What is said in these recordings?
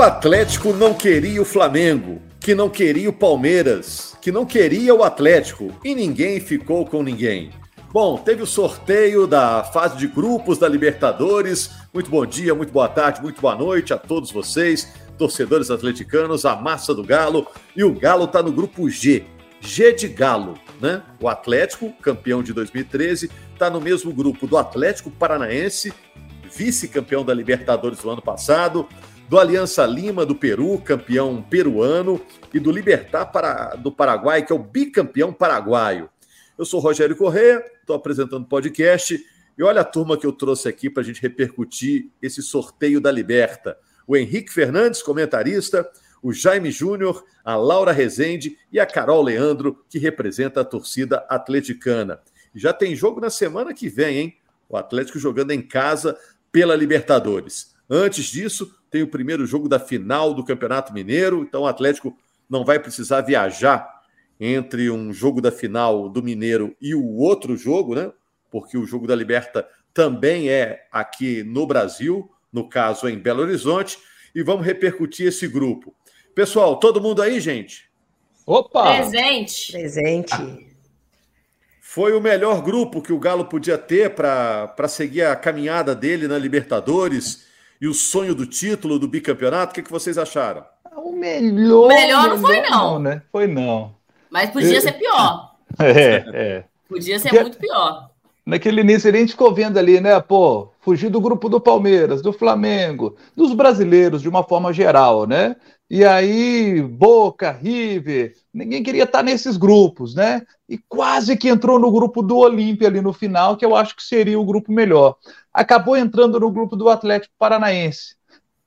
O Atlético não queria o Flamengo, que não queria o Palmeiras, que não queria o Atlético e ninguém ficou com ninguém. Bom, teve o sorteio da fase de grupos da Libertadores. Muito bom dia, muito boa tarde, muito boa noite a todos vocês, torcedores atleticanos, a massa do Galo. E o Galo está no grupo G, G de Galo, né? O Atlético, campeão de 2013, está no mesmo grupo do Atlético Paranaense, vice-campeão da Libertadores do ano passado, do Aliança Lima do Peru, campeão peruano, e do Libertar do Paraguai, que é o bicampeão paraguaio. Eu sou Rogério Corrêa, estou apresentando o podcast, e olha a turma que eu trouxe aqui para a gente repercutir esse sorteio da Liberta. O Henrique Fernandes, comentarista, o Jaime Júnior, a Laura Rezende e a Carol Leandro, que representa a torcida atleticana. Já tem jogo na semana que vem, hein? O Atlético jogando em casa pela Libertadores. Antes disso, tem o primeiro jogo da final do Campeonato Mineiro, então o Atlético não vai precisar viajar entre um jogo da final do Mineiro e o outro jogo, né? Porque o jogo da Liberta também é aqui no Brasil, no caso em Belo Horizonte, e vamos repercutir esse grupo. Pessoal, todo mundo aí, gente? Opa! Presente. Presente. Foi o melhor grupo que o Galo podia ter para seguir a caminhada dele na Libertadores e o sonho do título, do bicampeonato. O que, que vocês acharam? O melhor. O melhor não foi, não. né? Foi não. Mas podia ser pior. É, é. Podia ser Que- muito pior. Naquele início a gente ficou vendo ali, né? Pô, fugir do grupo do Palmeiras, do Flamengo, dos brasileiros de uma forma geral, né? E aí, Boca, River, ninguém queria estar nesses grupos, né? E quase que entrou no grupo do Olímpia ali no final, que eu acho que seria o grupo melhor. Acabou entrando no grupo do Atlético Paranaense.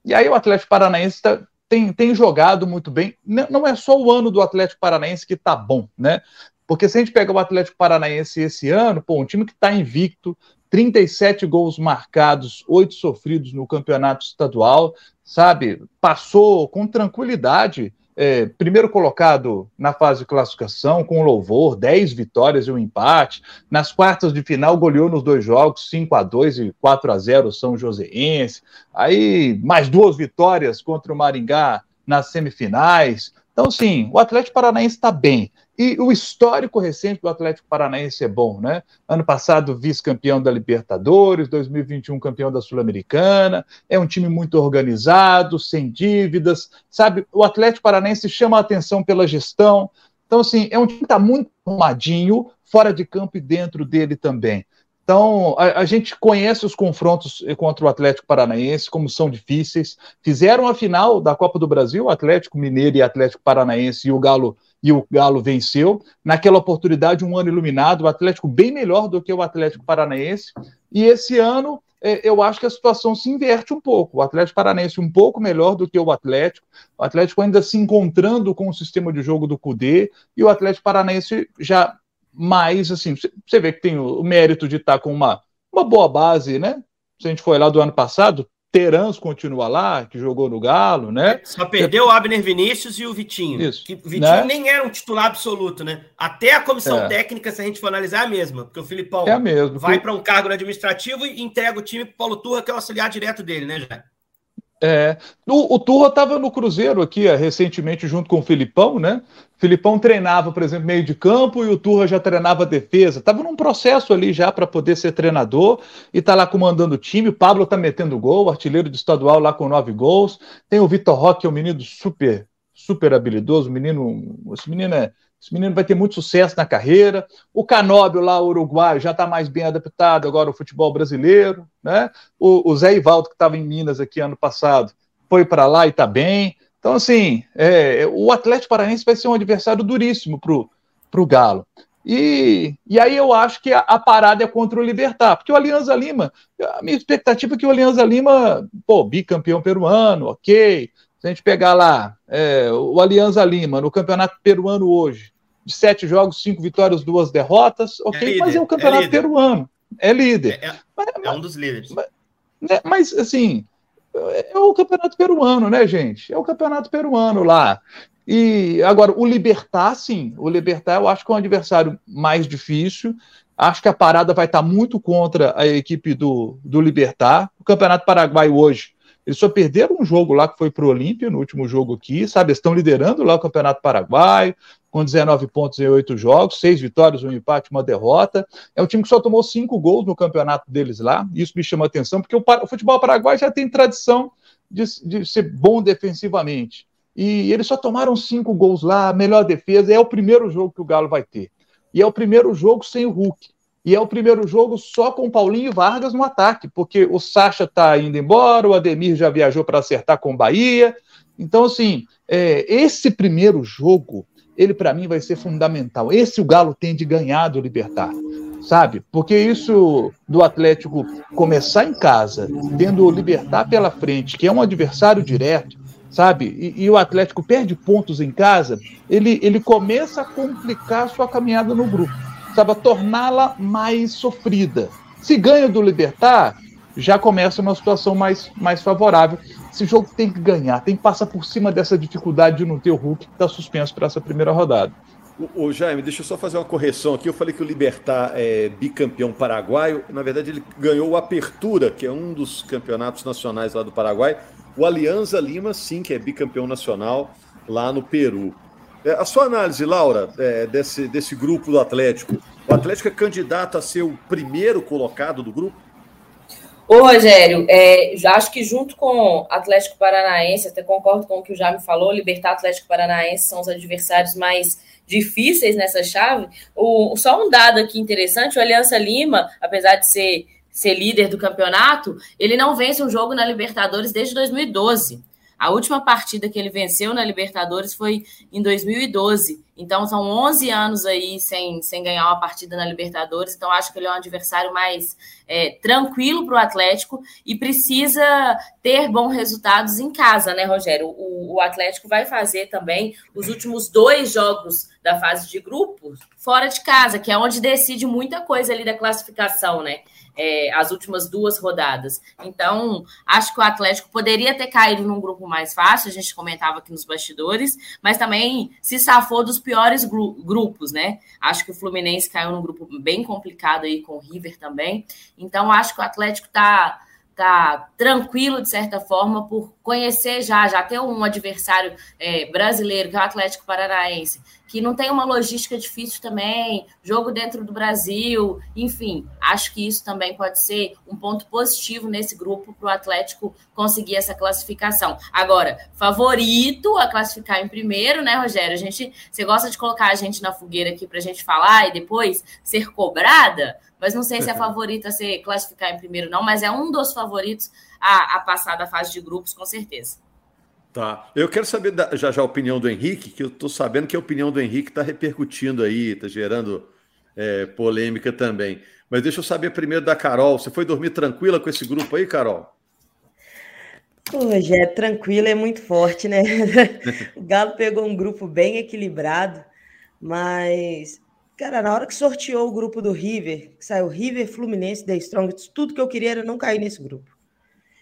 E aí o Atlético Paranaense tá- tem, tem jogado muito bem. Não é só o ano do Atlético Paranaense que tá bom, né? Porque se a gente pega o Atlético Paranaense esse ano, pô, um time que está invicto, 37 gols marcados, 8 sofridos no campeonato estadual, sabe? Passou com tranquilidade, é, primeiro colocado na fase de classificação, com louvor, 10 vitórias e um empate. Nas quartas de final, goleou nos dois jogos, 5 a 2 e 4 a 0 São Joséense. Aí, mais duas vitórias contra o Maringá nas semifinais. Então, sim, o Atlético Paranaense está bem. E o histórico recente do Atlético Paranaense é bom, né? Ano passado, vice-campeão da Libertadores, 2021, campeão da Sul-Americana. É um time muito organizado, sem dívidas, sabe? O Atlético Paranaense chama a atenção pela gestão. Então, assim, é um time que está muito arrumadinho, fora de campo e dentro dele também. Então, a, a gente conhece os confrontos contra o Atlético Paranaense, como são difíceis. Fizeram a final da Copa do Brasil, Atlético Mineiro e Atlético Paranaense, e o Galo e o Galo venceu. Naquela oportunidade, um ano iluminado, o Atlético bem melhor do que o Atlético Paranaense. E esse ano, é, eu acho que a situação se inverte um pouco. O Atlético Paranaense um pouco melhor do que o Atlético. O Atlético ainda se encontrando com o sistema de jogo do Cudê. E o Atlético Paranaense já mais, assim, você vê que tem o, mérito de estar com uma, uma boa base, né? Se a gente for lá do ano passado, Terans continua lá, que jogou no Galo, né? Só perdeu o Abner Vinícius e o Vitinho. Isso. Que o Vitinho Né? nem era um titular absoluto, né? Até a comissão É. técnica, se a gente for analisar, é a mesma. Porque o Filipão É vai para um cargo no administrativo e entrega o time para Paulo Turra, que é o auxiliar direto dele, né, já? É, o, o Turra estava no Cruzeiro aqui é, recentemente junto com o Filipão, né? O Filipão treinava, por exemplo, meio de campo e o Turra já treinava defesa. Estava num processo ali já para poder ser treinador e tá lá comandando o time. O Pablo tá metendo gol, artilheiro de estadual lá com nove gols. Tem o Vitor Roque, que é um menino super, super habilidoso. Menino, esse menino é, esse menino vai ter muito sucesso na carreira. O Canóbio lá, uruguaio, já está mais bem adaptado agora ao futebol brasileiro, né? O, o Zé Ivaldo, que estava em Minas aqui ano passado, foi para lá e está bem. Então, assim, é, o Atlético Paranaense vai ser um adversário duríssimo para o Galo. E, e aí eu acho que a, a, parada é contra o Libertar, porque o Alianza Lima, a minha expectativa é que o Alianza Lima, pô, bicampeão peruano, ok. Se a gente pegar lá é, o Alianza Lima no campeonato peruano hoje, de sete jogos, cinco vitórias, duas derrotas, ok, é mas é o campeonato é peruano, é líder. É, mas, é, um dos líderes. Mas, né, mas assim, é o campeonato peruano, né, gente? É o campeonato peruano lá. E agora, o Libertar, sim, o Libertar eu acho que é um adversário mais difícil. Acho que a parada vai estar muito contra a equipe do, do Libertar. O Campeonato Paraguaio hoje, eles só perderam um jogo lá que foi para o Olímpia, no último jogo aqui, sabe? Eles estão liderando lá o Campeonato Paraguaio, com 19 pontos em 8 jogos, seis vitórias, um empate, uma derrota. É um time que só tomou cinco gols no campeonato deles lá. Isso me chama atenção, porque o, o futebol paraguaio já tem tradição de, de ser bom defensivamente e eles só tomaram cinco gols lá, melhor defesa. É o primeiro jogo que o Galo vai ter. E é o primeiro jogo sem o Hulk. E é o primeiro jogo só com Paulinho e Vargas no ataque, porque o Sacha está indo embora, o Ademir já viajou para acertar com o Bahia. Então, assim, é, esse primeiro jogo, ele para mim vai ser fundamental. Esse o Galo tem de ganhar do Libertar, sabe? Porque isso do Atlético começar em casa, tendo o Libertar pela frente, que é um adversário direto, sabe? E, e, o Atlético perde pontos em casa, ele, ele começa a complicar a sua caminhada no grupo, sabe? A torná-la mais sofrida. Se ganha do Libertar, já começa uma situação mais, mais favorável. Esse jogo tem que ganhar, tem que passar por cima dessa dificuldade de não ter o Hulk que está suspenso para essa primeira rodada. O, o, Jaime, deixa eu só fazer uma correção aqui. Eu falei que o Libertar é bicampeão paraguaio. Na verdade, ele ganhou o Apertura, que é um dos campeonatos nacionais lá do Paraguai. O Alianza Lima, sim, que é bicampeão nacional lá no Peru. É, a sua análise, Laura, é, desse, desse grupo do Atlético. O Atlético é candidato a ser o primeiro colocado do grupo? Ô, Rogério, é, acho que junto com Atlético Paranaense, até concordo com o que o Jaime falou, Libertar Atlético Paranaense são os adversários mais difíceis nessa chave. O, só um dado aqui interessante: o Aliança Lima, apesar de ser ser líder do campeonato, ele não vence um jogo na Libertadores desde 2012. A última partida que ele venceu na Libertadores foi em 2012. Então, são 11 anos aí sem, sem ganhar uma partida na Libertadores. Então, acho que ele é um adversário mais é, tranquilo para o Atlético e precisa ter bons resultados em casa, né, Rogério? O, o Atlético vai fazer também os últimos dois jogos da fase de grupos fora de casa, que é onde decide muita coisa ali da classificação, né? É, as últimas duas rodadas. Então, acho que o Atlético poderia ter caído num grupo mais fácil, a gente comentava aqui nos bastidores, mas também se safou dos piores gru grupos, né? Acho que o Fluminense caiu num grupo bem complicado aí com o River também. Então, acho que o Atlético está tá tranquilo, de certa forma, por conhecer já, já ter um adversário é, brasileiro, que é o Atlético Paranaense, que não tem uma logística difícil também, jogo dentro do Brasil, enfim, acho que isso também pode ser um ponto positivo nesse grupo para o Atlético conseguir essa classificação. Agora, favorito a classificar em primeiro, né, Rogério? A gente, você gosta de colocar a gente na fogueira aqui para a gente falar e depois ser cobrada? Mas não sei se é favorito a ser classificar em primeiro, não, mas é um dos favoritos a, a passar da fase de grupos, com certeza. Tá. Eu quero saber da, já já a opinião do Henrique, que eu estou sabendo que a opinião do Henrique está repercutindo aí, está gerando é, polêmica também. Mas deixa eu saber primeiro da Carol. Você foi dormir tranquila com esse grupo aí, Carol? Hoje é tranquilo, é muito forte, né? o Galo pegou um grupo bem equilibrado, mas Cara, na hora que sorteou o grupo do River, que saiu River, Fluminense, The Strong, tudo que eu queria era não cair nesse grupo.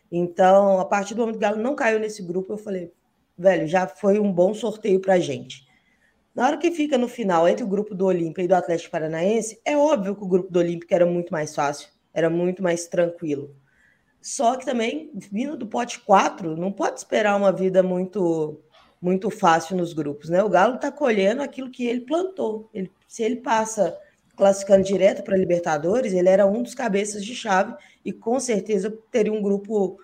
Então, a partir do momento que o Galo não caiu nesse grupo, eu falei, velho, já foi um bom sorteio pra gente. Na hora que fica no final entre o grupo do Olímpia e do Atlético Paranaense, é óbvio que o grupo do Olímpico era muito mais fácil, era muito mais tranquilo. Só que também, vindo do pote 4, não pode esperar uma vida muito muito fácil nos grupos, né? O Galo está colhendo aquilo que ele plantou. Ele, se ele passa classificando direto para Libertadores, ele era um dos cabeças de chave e com certeza teria um grupo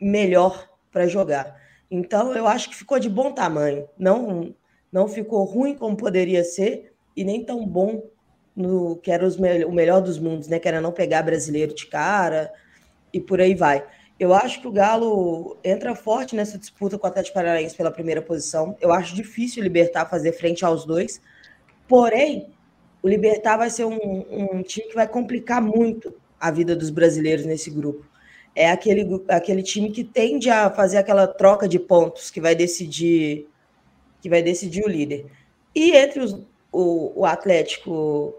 melhor para jogar. Então, eu acho que ficou de bom tamanho. Não, não ficou ruim como poderia ser e nem tão bom no que era os, o melhor dos mundos, né? Que era não pegar brasileiro de cara e por aí vai. Eu acho que o Galo entra forte nessa disputa com o Atlético Paranaense pela primeira posição. Eu acho difícil o Libertar fazer frente aos dois. Porém, o Libertar vai ser um, um time que vai complicar muito a vida dos brasileiros nesse grupo. É aquele, aquele time que tende a fazer aquela troca de pontos que vai decidir que vai decidir o líder. E entre os, o, o Atlético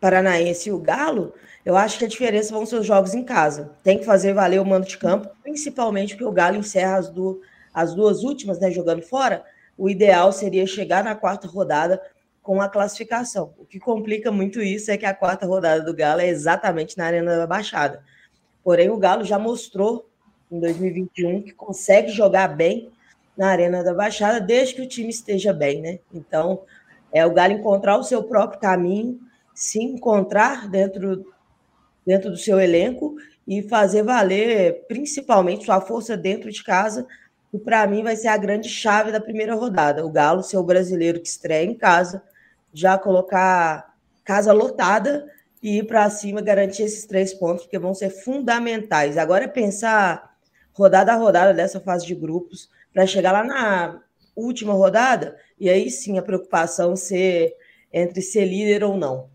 Paranaense e o Galo, eu acho que a diferença vão ser os jogos em casa. Tem que fazer valer o mando de campo, principalmente porque o Galo encerra as, as duas últimas, né, jogando fora. O ideal seria chegar na quarta rodada com a classificação. O que complica muito isso é que a quarta rodada do Galo é exatamente na Arena da Baixada. Porém, o Galo já mostrou em 2021 que consegue jogar bem na Arena da Baixada, desde que o time esteja bem, né? Então, é o Galo encontrar o seu próprio caminho, se encontrar dentro, dentro do seu elenco e fazer valer principalmente sua força dentro de casa, que para mim vai ser a grande chave da primeira rodada. O Galo ser o brasileiro que estreia em casa, já colocar casa lotada e ir para cima garantir esses três pontos, porque vão ser fundamentais. Agora é pensar rodada a rodada dessa fase de grupos, para chegar lá na última rodada, e aí sim a preocupação ser entre ser líder ou não.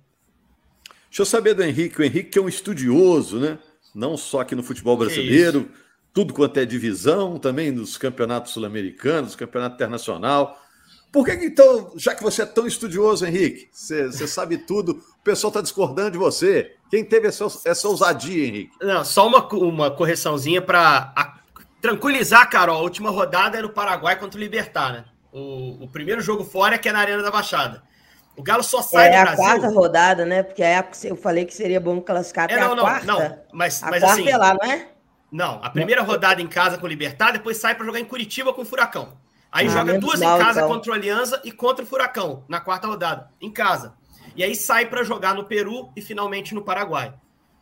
Deixa eu saber do Henrique. O Henrique é um estudioso, né? Não só aqui no futebol brasileiro, tudo quanto é divisão, também nos campeonatos sul-americanos, campeonato internacional. Por que, então, já que você é tão estudioso, Henrique, você, você sabe tudo, o pessoal está discordando de você. Quem teve essa, essa ousadia, Henrique? Não, só uma, uma correçãozinha para tranquilizar, Carol. A última rodada é no Paraguai contra o Libertar, né? O, o, primeiro jogo fora é que é na Arena da Baixada. O Galo só sai é do Brasil. É a quarta rodada, né? Porque é eu falei que seria bom classificar até é, não, a não, quarta. Não, mas, a mas quarta assim. É lá, não é? Não, a primeira rodada em casa com o Libertar, depois sai para jogar em Curitiba com o Furacão. Aí ah, joga duas mal, em casa então. contra o Aliança e contra o Furacão, na quarta rodada, em casa. E aí sai para jogar no Peru e finalmente no Paraguai.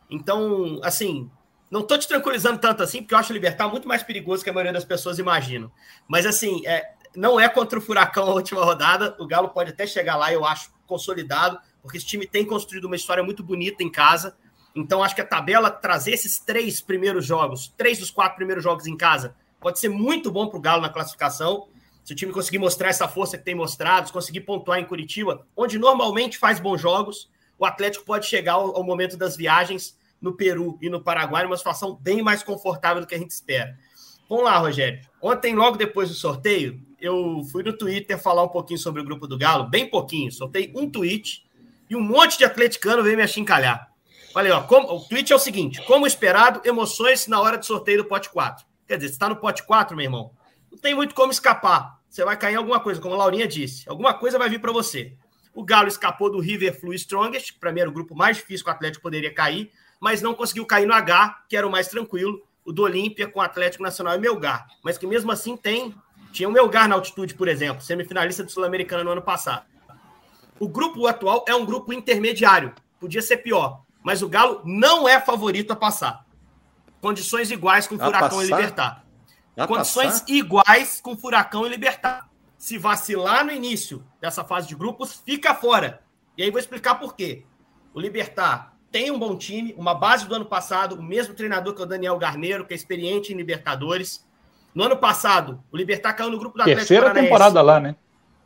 Então, assim, não tô te tranquilizando tanto assim, porque eu acho o Libertar muito mais perigoso que a maioria das pessoas imaginam. Mas, assim, é, não é contra o Furacão a última rodada. O Galo pode até chegar lá, eu acho, consolidado, porque esse time tem construído uma história muito bonita em casa. Então, acho que a tabela trazer esses três primeiros jogos, três dos quatro primeiros jogos em casa, pode ser muito bom para o Galo na classificação. Se o time conseguir mostrar essa força que tem mostrado, se conseguir pontuar em Curitiba, onde normalmente faz bons jogos, o Atlético pode chegar ao, ao momento das viagens no Peru e no Paraguai numa situação bem mais confortável do que a gente espera. Vamos lá, Rogério. Ontem, logo depois do sorteio, eu fui no Twitter falar um pouquinho sobre o grupo do Galo, bem pouquinho. Soltei um tweet e um monte de atleticano veio me achincalhar. Falei, ó, como, o tweet é o seguinte: como esperado, emoções na hora do sorteio do pote 4. Quer dizer, você está no pote 4, meu irmão, não tem muito como escapar você vai cair em alguma coisa, como a Laurinha disse. Alguma coisa vai vir para você. O Galo escapou do River Flu Strongest, para mim era o grupo mais difícil que o Atlético poderia cair, mas não conseguiu cair no H, que era o mais tranquilo, o do Olímpia com o Atlético Nacional e Melgar. Mas que mesmo assim tem. Tinha o Melgar na altitude, por exemplo, semifinalista do Sul-Americana no ano passado. O grupo atual é um grupo intermediário. Podia ser pior. Mas o Galo não é favorito a passar. Condições iguais com o Furacão e Libertar. Condições passar? iguais com Furacão e Libertar. Se vacilar no início dessa fase de grupos, fica fora. E aí vou explicar por quê. O Libertar tem um bom time, uma base do ano passado, o mesmo treinador que é o Daniel Garneiro, que é experiente em Libertadores. No ano passado, o Libertar caiu no grupo do Atlético Terceira Paranaense. temporada lá, né?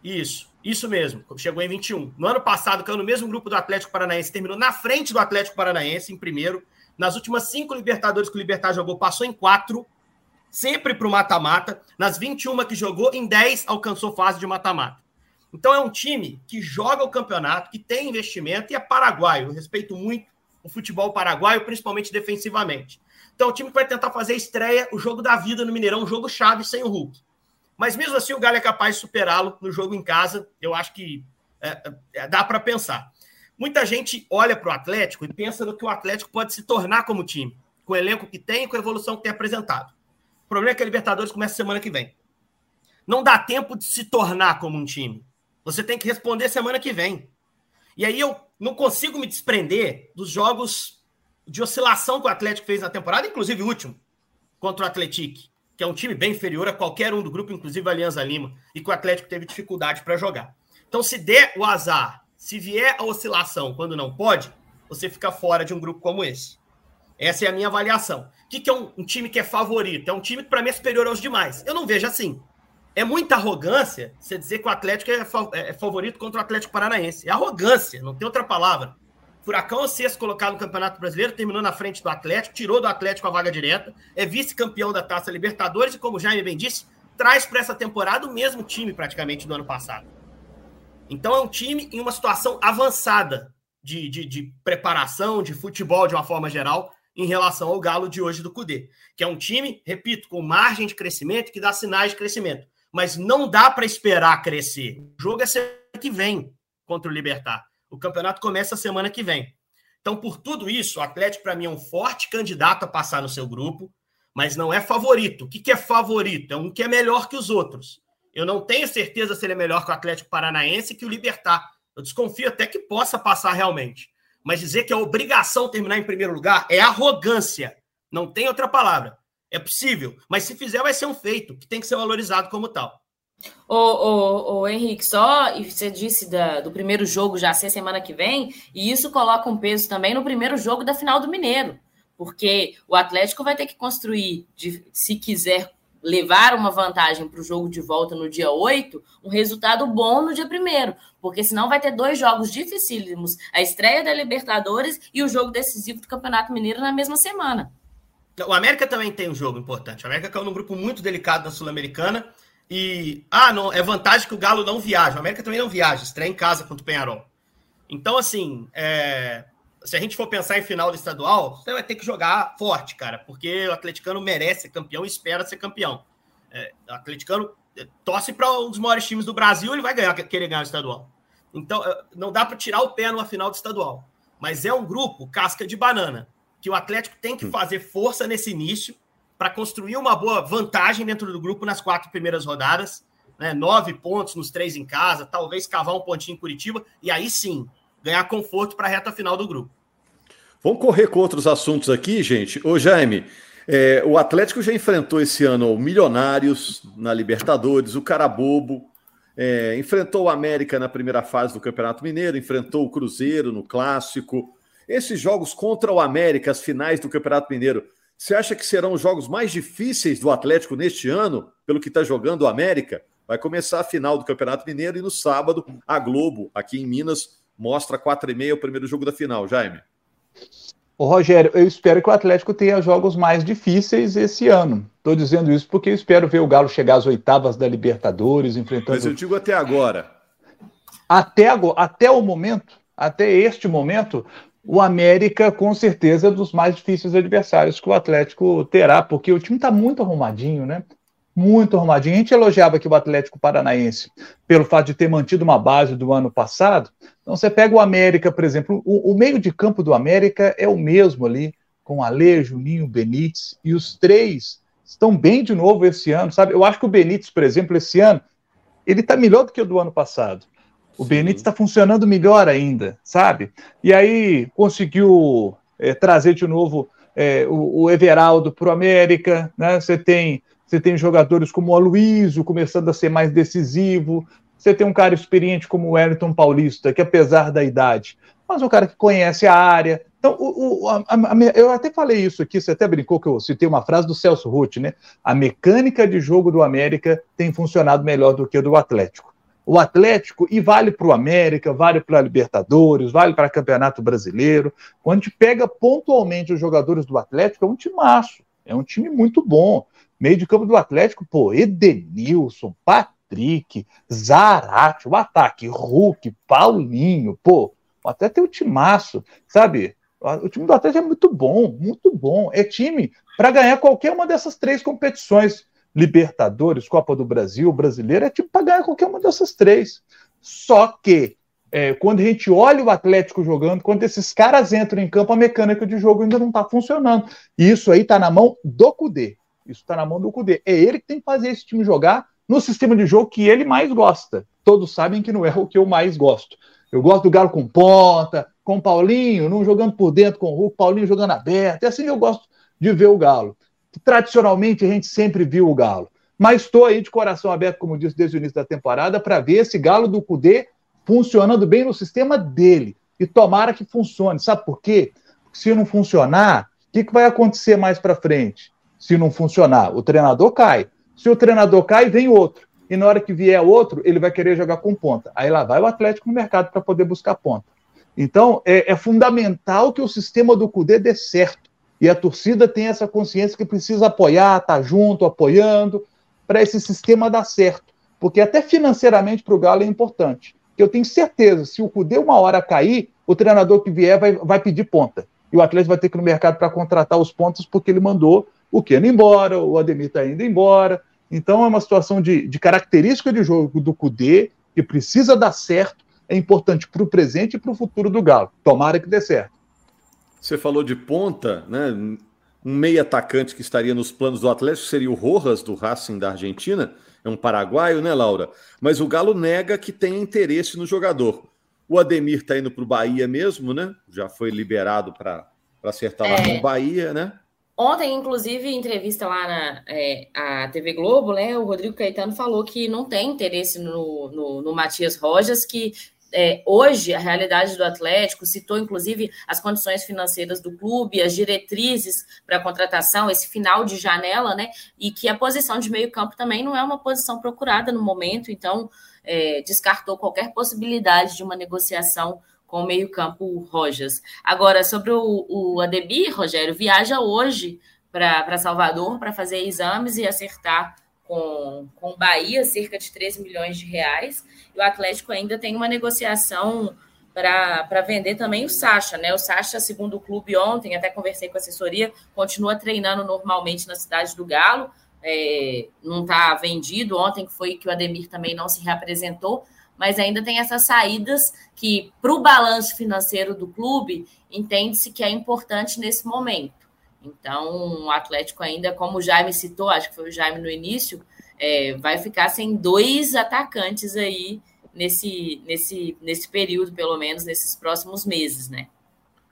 Isso, isso mesmo. Chegou em 21. No ano passado, caiu no mesmo grupo do Atlético Paranaense, terminou na frente do Atlético Paranaense, em primeiro. Nas últimas cinco Libertadores que o Libertar jogou, passou em quatro sempre para o mata-mata. Nas 21 que jogou, em 10 alcançou fase de mata-mata. Então é um time que joga o campeonato, que tem investimento e é paraguaio. Eu respeito muito o futebol paraguaio, principalmente defensivamente. Então o time que vai tentar fazer a estreia, o jogo da vida no Mineirão, um jogo chave sem o Hulk. Mas mesmo assim o Galo é capaz de superá-lo no jogo em casa. Eu acho que é, é, dá para pensar. Muita gente olha para o Atlético e pensa no que o Atlético pode se tornar como time, com o elenco que tem e com a evolução que tem apresentado problema é que a Libertadores começa semana que vem. Não dá tempo de se tornar como um time. Você tem que responder semana que vem. E aí eu não consigo me desprender dos jogos de oscilação que o Atlético fez na temporada, inclusive o último, contra o Atlético, que é um time bem inferior a qualquer um do grupo, inclusive a Alianza Lima, e que o Atlético teve dificuldade para jogar. Então, se der o azar, se vier a oscilação quando não pode, você fica fora de um grupo como esse. Essa é a minha avaliação. O que, que é um, um time que é favorito? É um time que, para mim, é superior aos demais. Eu não vejo assim. É muita arrogância você dizer que o Atlético é, é favorito contra o Atlético Paranaense. É arrogância, não tem outra palavra. Furacão é sexto colocado no Campeonato Brasileiro, terminou na frente do Atlético, tirou do Atlético a vaga direta, é vice-campeão da Taça Libertadores e, como o Jaime bem disse, traz para essa temporada o mesmo time praticamente do ano passado. Então é um time em uma situação avançada de, de, de preparação, de futebol de uma forma geral, em relação ao Galo de hoje do Cudê, que é um time, repito, com margem de crescimento, que dá sinais de crescimento. Mas não dá para esperar crescer. O jogo é semana que vem contra o Libertar. O campeonato começa semana que vem. Então, por tudo isso, o Atlético, para mim, é um forte candidato a passar no seu grupo, mas não é favorito. O que, que é favorito? É um que é melhor que os outros. Eu não tenho certeza se ele é melhor que o Atlético Paranaense e que o Libertar. Eu desconfio até que possa passar realmente. Mas dizer que é obrigação terminar em primeiro lugar é arrogância. Não tem outra palavra. É possível, mas se fizer, vai ser um feito que tem que ser valorizado como tal. Ô, Henrique, só e você disse da, do primeiro jogo já ser semana que vem, e isso coloca um peso também no primeiro jogo da final do Mineiro, porque o Atlético vai ter que construir, de, se quiser levar uma vantagem para o jogo de volta no dia 8, um resultado bom no dia 1 porque senão vai ter dois jogos dificílimos, a estreia da Libertadores e o jogo decisivo do Campeonato Mineiro na mesma semana. O América também tem um jogo importante. O América caiu num grupo muito delicado da Sul-Americana e ah, não, é vantagem que o Galo não viaja. O América também não viaja, estreia em casa contra o Penharol. Então, assim, é... se a gente for pensar em final do estadual, você vai ter que jogar forte, cara, porque o atleticano merece ser campeão e espera ser campeão. É, o atleticano é, torce para um dos maiores times do Brasil, ele vai ganhar, querer ganhar o estadual. Então, é, não dá para tirar o pé numa final do estadual. Mas é um grupo casca de banana, que o Atlético tem que hum. fazer força nesse início para construir uma boa vantagem dentro do grupo nas quatro primeiras rodadas. Né? Nove pontos nos três em casa, talvez cavar um pontinho em Curitiba, e aí sim ganhar conforto para a reta final do grupo. Vamos correr com outros assuntos aqui, gente. Ô, Jaime, é, o Atlético já enfrentou esse ano o Milionários na Libertadores, o Carabobo, é, enfrentou o América na primeira fase do Campeonato Mineiro, enfrentou o Cruzeiro no Clássico. Esses jogos contra o América, as finais do Campeonato Mineiro, você acha que serão os jogos mais difíceis do Atlético neste ano, pelo que está jogando o América? Vai começar a final do Campeonato Mineiro e no sábado a Globo, aqui em Minas, mostra 4 e meia o primeiro jogo da final. Jaime. Ô, Rogério, eu espero que o Atlético tenha jogos mais difíceis esse ano. Estou dizendo isso porque eu espero ver o Galo chegar às oitavas da Libertadores, enfrentando. Mas eu digo até agora. Até, agora, até o momento, até este momento, o América, com certeza, é dos mais difíceis adversários que o Atlético terá, porque o time está muito arrumadinho, né? Muito arrumadinho. A gente elogiava aqui o Atlético Paranaense pelo fato de ter mantido uma base do ano passado. Então, você pega o América, por exemplo, o, o meio de campo do América é o mesmo ali, com Ale, Juninho, Benítez, e os três estão bem de novo esse ano, sabe? Eu acho que o Benítez, por exemplo, esse ano, ele está melhor do que o do ano passado. O Benítez está funcionando melhor ainda, sabe? E aí conseguiu é, trazer de novo é, o, o, Everaldo para o América, né? Você tem, você tem jogadores como o Aloysio começando a ser mais decisivo. Você tem um cara experiente como o Wellington Paulista, que apesar da idade, mas um cara que conhece a área. Então, o, o, a, a, eu até falei isso aqui, você até brincou que eu citei uma frase do Celso Ruth, né? A mecânica de jogo do América tem funcionado melhor do que a do Atlético o Atlético, e vale para o América, vale para a Libertadores, vale para o Campeonato Brasileiro. Quando a gente pega pontualmente os jogadores do Atlético, é um timaço, é um time muito bom. Meio de campo do Atlético, pô, Edenilson, Patrick, Zarate, o ataque, Hulk, Paulinho, pô, até tem o timaço, sabe? O time do Atlético é muito bom, muito bom. É time para ganhar qualquer uma dessas três competições Libertadores, Copa do Brasil, Brasileiro, é tipo para ganhar qualquer uma dessas três. Só que é, quando a gente olha o Atlético jogando, quando esses caras entram em campo, a mecânica de jogo ainda não está funcionando. E isso aí está na mão do Cudê. Isso está na mão do Cudê. É ele que tem que fazer esse time jogar no sistema de jogo que ele mais gosta. Todos sabem que não é o que eu mais gosto. Eu gosto do Galo com ponta, com Paulinho, não jogando por dentro com o Hulk, Paulinho jogando aberto. É assim que eu gosto de ver o Galo que tradicionalmente a gente sempre viu o Galo. Mas estou aí de coração aberto, como disse desde o início da temporada, para ver esse Galo do Cudê funcionando bem no sistema dele. E tomara que funcione. Sabe por quê? Porque se não funcionar, o que, que vai acontecer mais para frente? Se não funcionar, o treinador cai. Se o treinador cai, vem outro. e na hora que vier outro, ele vai querer jogar com ponta. Aí lá vai o Atlético no mercado para poder buscar ponta. Então, é, é, fundamental que o sistema do CUDE dê certo. E a torcida tem essa consciência que precisa apoiar, estar tá junto, apoiando, para esse sistema dar certo. Porque até financeiramente para o Galo é importante. Eu tenho certeza, se o CUDE uma hora cair, o treinador que vier vai, vai pedir ponta. E o Atlético vai ter que ir no mercado para contratar os pontos porque ele mandou o Keno embora, o Ademir está indo embora. Então é uma situação de, de característica de jogo do Cudê, que precisa dar certo, é importante para o presente e para o futuro do Galo. Tomara que dê certo. Você falou de ponta, né? Um meio atacante que estaria nos planos do Atlético seria o Rojas, do Racing da Argentina. É um paraguaio, né, Laura? Mas o Galo nega que tem interesse no jogador. O Ademir está indo para o Bahia mesmo, né? Já foi liberado para acertar lá é... com o Bahia, né? Ontem, inclusive, em entrevista lá na é, a TV Globo, né, o Rodrigo Caetano falou que não tem interesse no, no, no Matias Rojas, que é, hoje a realidade do Atlético citou, inclusive, as condições financeiras do clube, as diretrizes para a contratação, esse final de janela, né? E que a posição de meio-campo também não é uma posição procurada no momento, então é, descartou qualquer possibilidade de uma negociação com o meio-campo Rojas. Agora, sobre o, o Rogério, viaja hoje para Salvador para fazer exames e acertar com, com Bahia, cerca de 13 milhões de reais. E o Atlético ainda tem uma negociação para vender também o Sacha, né? O Sacha, segundo o clube ontem, até conversei com a assessoria, continua treinando normalmente na cidade do Galo. É, não está vendido. Ontem foi que o Ademir também não se reapresentou, mas ainda tem essas saídas que, para o balanço financeiro do clube, entende-se que é importante nesse momento. Então, o Atlético ainda, como o Jaime citou, acho que foi o Jaime no início, é, vai ficar sem dois atacantes aí nesse, nesse, nesse período, pelo menos nesses próximos meses, né?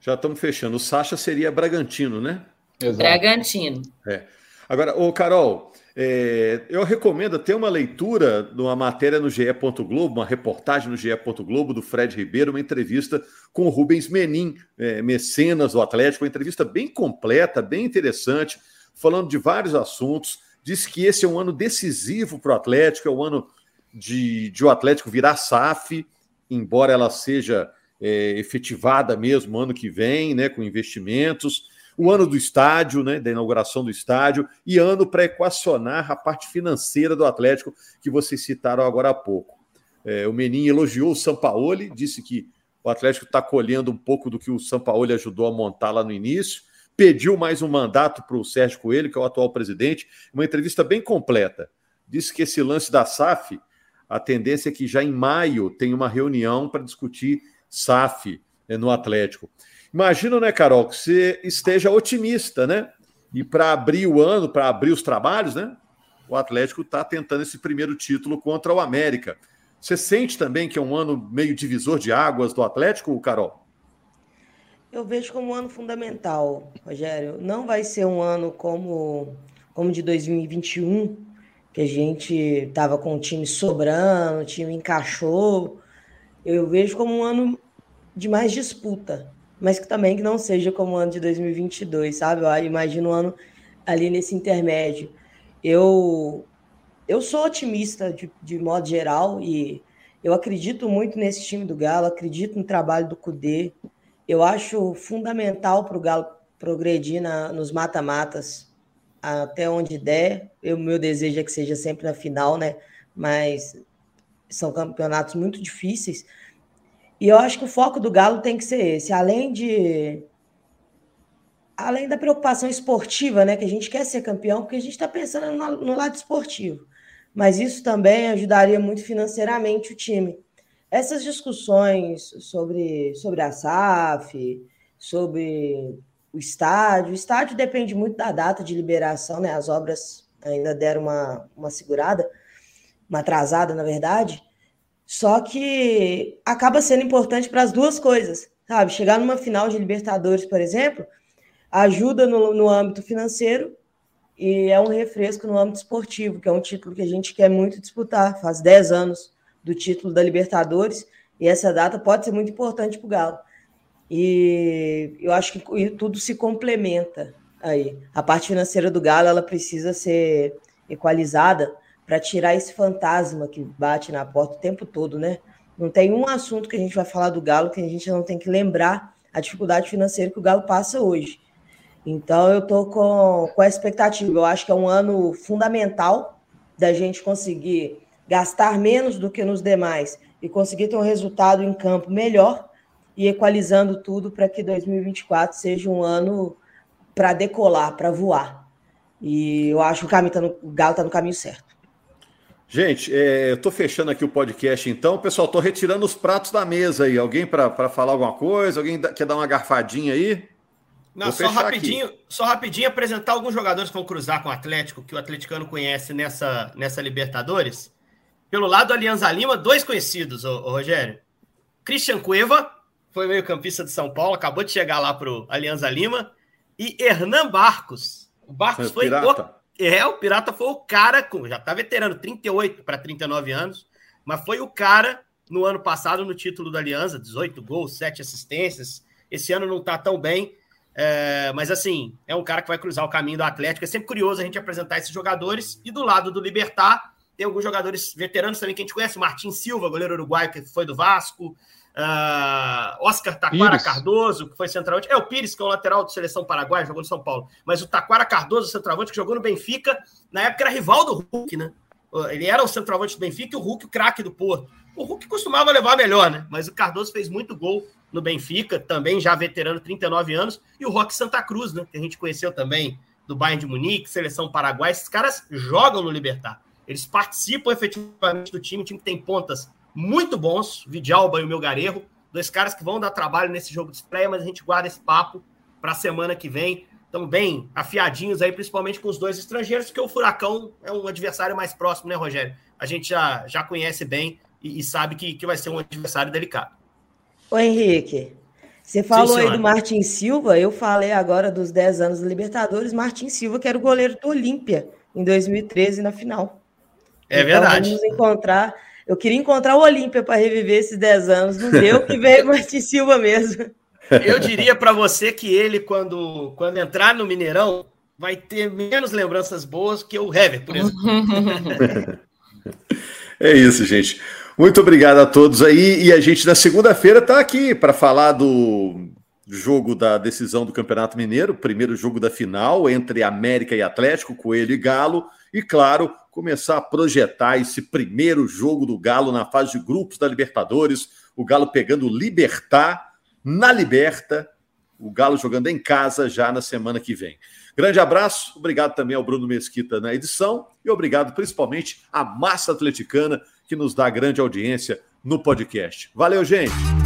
Já estamos fechando. O Sacha seria Bragantino, né? Exato. Bragantino. É. Agora, ô Carol, é, eu recomendo ter uma leitura de uma matéria no GE. Globo, uma reportagem no GE. Globo do Fred Ribeiro, uma entrevista com o Rubens Menin, é, mecenas do Atlético, uma entrevista bem completa, bem interessante, falando de vários assuntos. Diz que esse é um ano decisivo para o Atlético, é o um ano de, de o Atlético virar SAF, embora ela seja é, efetivada mesmo ano que vem, né, com investimentos o ano do estádio, né, da inauguração do estádio, e ano para equacionar a parte financeira do Atlético, que vocês citaram agora há pouco. É, o Menin elogiou o Sampaoli, disse que o Atlético está colhendo um pouco do que o Sampaoli ajudou a montar lá no início, pediu mais um mandato para o Sérgio Coelho, que é o atual presidente, uma entrevista bem completa. Disse que esse lance da SAF, a tendência é que já em maio tem uma reunião para discutir SAF né, no Atlético. Imagino, né, Carol, que você esteja otimista, né? E para abrir o ano, para abrir os trabalhos, né? O Atlético está tentando esse primeiro título contra o América. Você sente também que é um ano meio divisor de águas do Atlético, Carol? Eu vejo como um ano fundamental, Rogério. Não vai ser um ano como, como de 2021, que a gente estava com o time sobrando, o time encaixou. Eu vejo como um ano de mais disputa mas que também que não seja como o ano de 2022, sabe? Eu imagino um ano ali nesse intermédio. Eu eu sou otimista de, de modo geral e eu acredito muito nesse time do Galo, acredito no trabalho do Cudê. Eu acho fundamental para o Galo progredir na, nos mata-matas até onde der. O meu desejo é que seja sempre na final, né? Mas são campeonatos muito difíceis. E eu acho que o foco do Galo tem que ser esse, além de além da preocupação esportiva, né, que a gente quer ser campeão, porque a gente está pensando no, no, lado esportivo. Mas isso também ajudaria muito financeiramente o time. Essas discussões sobre, sobre a SAF, sobre o estádio, o estádio depende muito da data de liberação, né? As obras ainda deram uma, uma segurada, uma atrasada, na verdade. Só que acaba sendo importante para as duas coisas, sabe? Chegar numa final de Libertadores, por exemplo, ajuda no, no âmbito financeiro e é um refresco no âmbito esportivo, que é um título que a gente quer muito disputar. Faz 10 anos do título da Libertadores e essa data pode ser muito importante para o Galo. E eu acho que tudo se complementa aí. A parte financeira do Galo ela precisa ser equalizada para tirar esse fantasma que bate na porta o tempo todo, né? Não tem um assunto que a gente vai falar do Galo que a gente não tem que lembrar a dificuldade financeira que o Galo passa hoje. Então eu estou com, com a expectativa. Eu acho que é um ano fundamental da gente conseguir gastar menos do que nos demais e conseguir ter um resultado em campo melhor e equalizando tudo para que 2024 seja um ano para decolar, para voar. E eu acho que o, caminho tá no, o Galo está no caminho certo. Gente, é, eu estou fechando aqui o podcast então. Pessoal, estou retirando os pratos da mesa aí. Alguém para falar alguma coisa? Alguém quer dar uma garfadinha aí? Não, só rapidinho, aqui. só rapidinho apresentar alguns jogadores que vão cruzar com o Atlético, que o atleticano conhece nessa, nessa Libertadores. Pelo lado do Alianza Lima, dois conhecidos, ô, ô Rogério. Christian Cueva, foi meio campista de São Paulo, acabou de chegar lá pro Alianza Lima. E Hernan Barcos. O Barcos foi pirata. o é, o Pirata foi o cara, já tá veterano, 38 para 39 anos, mas foi o cara no ano passado no título da Aliança, 18 gols, 7 assistências. Esse ano não tá tão bem, é, mas assim, é um cara que vai cruzar o caminho do Atlético. É sempre curioso a gente apresentar esses jogadores. E do lado do Libertar, tem alguns jogadores veteranos também que a gente conhece. Martin Silva, goleiro uruguaio que foi do Vasco. Uh, Oscar Taquara Pires. Cardoso, que foi centroavante. É o Pires, que é o lateral de seleção paraguaia, jogou no São Paulo. Mas o Taquara Cardoso, centroavante, que jogou no Benfica, na época era rival do Hulk, né? Ele era o centroavante do Benfica e o Hulk, o craque do Porto. O Hulk costumava levar melhor, né? Mas o Cardoso fez muito gol no Benfica, também já veterano, 39 anos. E o Roque Santa Cruz, né? Que a gente conheceu também do Bayern de Munique, seleção paraguaia. Esses caras jogam no Libertar. Eles participam efetivamente do time, o time tem pontas muito bons, Vidalba e o meu Gareiro, dois caras que vão dar trabalho nesse jogo de estreia, mas a gente guarda esse papo para a semana que vem. Estão bem afiadinhos aí, principalmente com os dois estrangeiros, porque o Furacão é um adversário mais próximo, né, Rogério? A gente já, já conhece bem e, e sabe que, que vai ser um adversário delicado. Ô, Henrique, você falou Sim, aí do Martin Silva, eu falei agora dos 10 anos da Libertadores, Martin Silva, que era o goleiro do Olímpia em 2013 na final. É então, verdade. Vamos encontrar eu queria encontrar o Olímpia para reviver esses 10 anos. Não deu, que veio Martin Silva mesmo. Eu diria para você que ele, quando, quando entrar no Mineirão, vai ter menos lembranças boas que o Hever, por exemplo. é isso, gente. Muito obrigado a todos aí. E a gente, na segunda-feira, está aqui para falar do jogo da decisão do Campeonato Mineiro, primeiro jogo da final entre América e Atlético, Coelho e Galo. E, claro, começar a projetar esse primeiro jogo do Galo na fase de grupos da Libertadores. O Galo pegando Libertar na Liberta. O Galo jogando em casa já na semana que vem. Grande abraço, obrigado também ao Bruno Mesquita na edição e obrigado principalmente à massa atleticana que nos dá grande audiência no podcast. Valeu, gente!